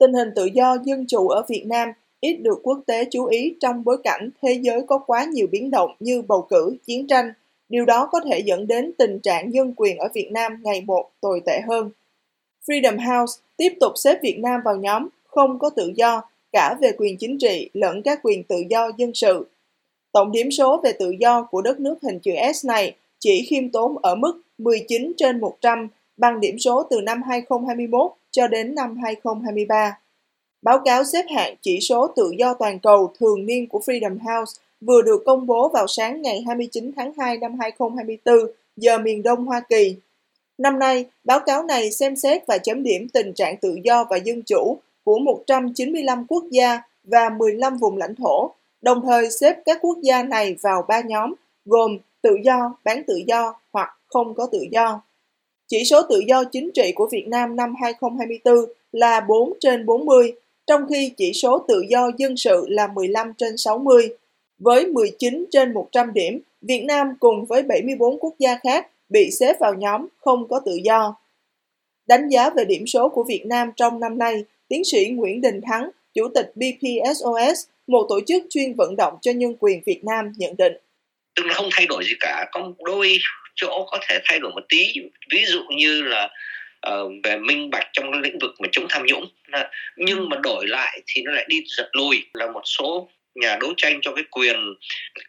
Tình hình tự do dân chủ ở Việt Nam ít được quốc tế chú ý trong bối cảnh thế giới có quá nhiều biến động như bầu cử, chiến tranh. Điều đó có thể dẫn đến tình trạng nhân quyền ở Việt Nam ngày một tồi tệ hơn. Freedom House tiếp tục xếp Việt Nam vào nhóm không có tự do cả về quyền chính trị lẫn các quyền tự do dân sự. Tổng điểm số về tự do của đất nước hình chữ S này chỉ khiêm tốn ở mức 19 trên 100 bằng điểm số từ năm 2021 cho đến năm 2023. Báo cáo xếp hạng chỉ số tự do toàn cầu thường niên của Freedom House vừa được công bố vào sáng ngày 29 tháng 2 năm 2024 giờ miền Đông Hoa Kỳ. Năm nay, báo cáo này xem xét và chấm điểm tình trạng tự do và dân chủ của 195 quốc gia và 15 vùng lãnh thổ, đồng thời xếp các quốc gia này vào ba nhóm gồm tự do, bán tự do hoặc không có tự do. Chỉ số tự do chính trị của Việt Nam năm 2024 là 4 trên 40, trong khi chỉ số tự do dân sự là 15 trên 60. Với 19 trên 100 điểm, Việt Nam cùng với 74 quốc gia khác bị xếp vào nhóm không có tự do. Đánh giá về điểm số của Việt Nam trong năm nay, tiến sĩ Nguyễn Đình Thắng, Chủ tịch BPSOS, một tổ chức chuyên vận động cho nhân quyền Việt Nam nhận định. Tức là không thay đổi gì cả, có đôi chỗ có thể thay đổi một tí, ví dụ như là uh, về minh bạch trong lĩnh vực mà chống tham nhũng. Nhưng mà đổi lại thì nó lại đi giật lùi. Là một số nhà đấu tranh cho cái quyền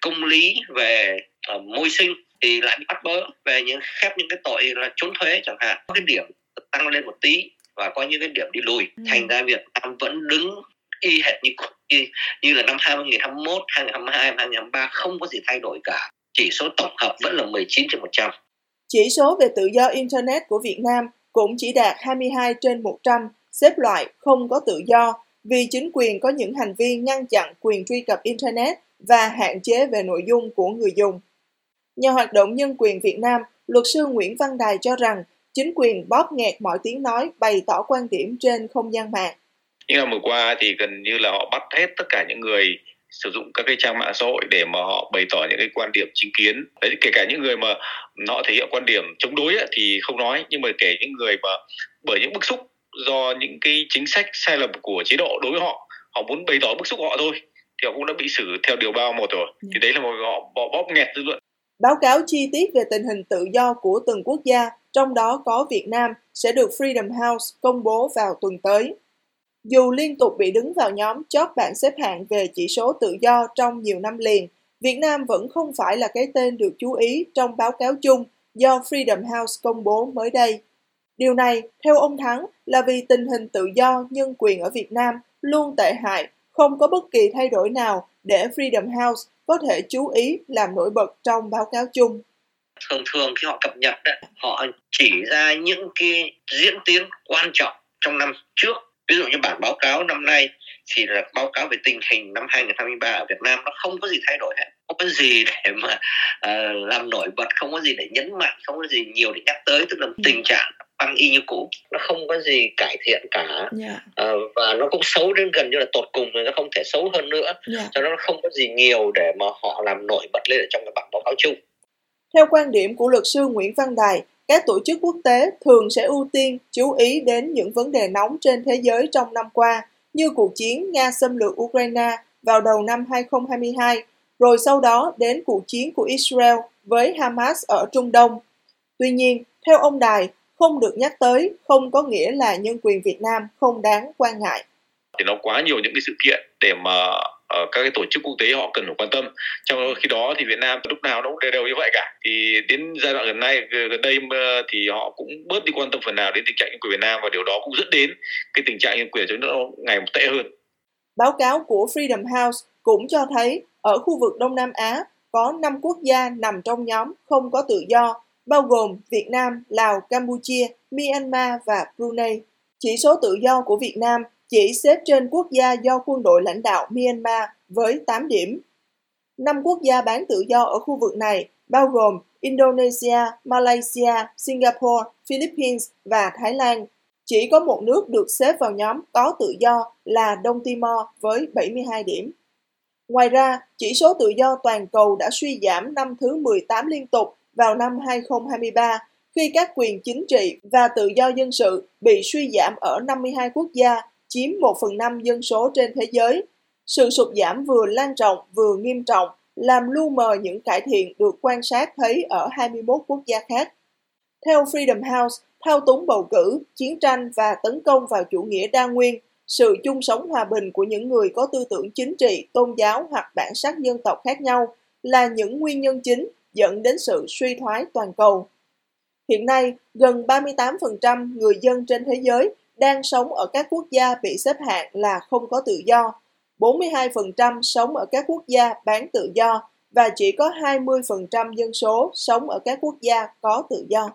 công lý về uh, môi sinh thì lại bị bắt bớ về những khép những cái tội là trốn thuế chẳng hạn. Có cái điểm tăng lên một tí và có những cái điểm đi lùi. Ừ. thành ra Việt Nam vẫn đứng y hệt như như, như là năm 2021, 2022, 2023 không có gì thay đổi cả. Chỉ số tổng hợp vẫn là 19 trên 100. Chỉ số về tự do Internet của Việt Nam cũng chỉ đạt 22 trên 100, xếp loại không có tự do vì chính quyền có những hành vi ngăn chặn quyền truy cập Internet và hạn chế về nội dung của người dùng. Nhà hoạt động nhân quyền Việt Nam, luật sư Nguyễn Văn Đài cho rằng chính quyền bóp nghẹt mọi tiếng nói bày tỏ quan điểm trên không gian mạng. Những năm vừa qua thì gần như là họ bắt hết tất cả những người sử dụng các cái trang mạng xã hội để mà họ bày tỏ những cái quan điểm chính kiến. Đấy kể cả những người mà họ thể hiện quan điểm chống đối ấy, thì không nói nhưng mà kể những người mà bởi những bức xúc do những cái chính sách sai lầm của chế độ đối với họ họ muốn bày tỏ bức xúc của họ thôi thì họ cũng đã bị xử theo điều ba một rồi. Thì đấy là một họ bóp nghẹt dư luận. Báo cáo chi tiết về tình hình tự do của từng quốc gia, trong đó có Việt Nam, sẽ được Freedom House công bố vào tuần tới. Dù liên tục bị đứng vào nhóm chót bảng xếp hạng về chỉ số tự do trong nhiều năm liền, Việt Nam vẫn không phải là cái tên được chú ý trong báo cáo chung do Freedom House công bố mới đây. Điều này, theo ông Thắng, là vì tình hình tự do nhân quyền ở Việt Nam luôn tệ hại, không có bất kỳ thay đổi nào để Freedom House có thể chú ý làm nổi bật trong báo cáo chung. Thường thường khi họ cập nhật, họ chỉ ra những cái diễn tiến quan trọng trong năm trước ví dụ như bản báo cáo năm nay thì là báo cáo về tình hình năm 2023 ở Việt Nam nó không có gì thay đổi hết không có gì để mà uh, làm nổi bật không có gì để nhấn mạnh không có gì nhiều để nhắc tới tức là ừ. tình trạng băng y như cũ nó không có gì cải thiện cả yeah. Uh, và nó cũng xấu đến gần như là tột cùng rồi nó không thể xấu hơn nữa yeah. Dạ. cho nó không có gì nhiều để mà họ làm nổi bật lên ở trong cái bản báo cáo chung theo quan điểm của luật sư Nguyễn Văn Đài, các tổ chức quốc tế thường sẽ ưu tiên chú ý đến những vấn đề nóng trên thế giới trong năm qua, như cuộc chiến Nga xâm lược Ukraine vào đầu năm 2022, rồi sau đó đến cuộc chiến của Israel với Hamas ở Trung Đông. Tuy nhiên, theo ông Đài, không được nhắc tới không có nghĩa là nhân quyền Việt Nam không đáng quan ngại. Thì nó quá nhiều những cái sự kiện để mà uh, các cái tổ chức quốc tế họ cần phải quan tâm. Trong khi đó thì Việt Nam lúc nào nó cũng đều đều như vậy cả. Thì đến giai đoạn gần nay gần đây thì họ cũng bớt đi quan tâm phần nào đến tình trạng nhân quyền Việt Nam và điều đó cũng dẫn đến cái tình trạng nhân quyền cho nó ngày một tệ hơn. Báo cáo của Freedom House cũng cho thấy ở khu vực Đông Nam Á có 5 quốc gia nằm trong nhóm không có tự do, bao gồm Việt Nam, Lào, Campuchia, Myanmar và Brunei. Chỉ số tự do của Việt Nam chỉ xếp trên quốc gia do quân đội lãnh đạo Myanmar với 8 điểm. Năm quốc gia bán tự do ở khu vực này bao gồm Indonesia, Malaysia, Singapore, Philippines và Thái Lan. Chỉ có một nước được xếp vào nhóm có tự do là Đông Timor với 72 điểm. Ngoài ra, chỉ số tự do toàn cầu đã suy giảm năm thứ 18 liên tục vào năm 2023 khi các quyền chính trị và tự do dân sự bị suy giảm ở 52 quốc gia chiếm 1 phần 5 dân số trên thế giới. Sự sụt giảm vừa lan rộng vừa nghiêm trọng làm lu mờ những cải thiện được quan sát thấy ở 21 quốc gia khác. Theo Freedom House, thao túng bầu cử, chiến tranh và tấn công vào chủ nghĩa đa nguyên, sự chung sống hòa bình của những người có tư tưởng chính trị, tôn giáo hoặc bản sắc dân tộc khác nhau là những nguyên nhân chính dẫn đến sự suy thoái toàn cầu. Hiện nay, gần 38% người dân trên thế giới đang sống ở các quốc gia bị xếp hạng là không có tự do, 42% sống ở các quốc gia bán tự do và chỉ có 20% dân số sống ở các quốc gia có tự do.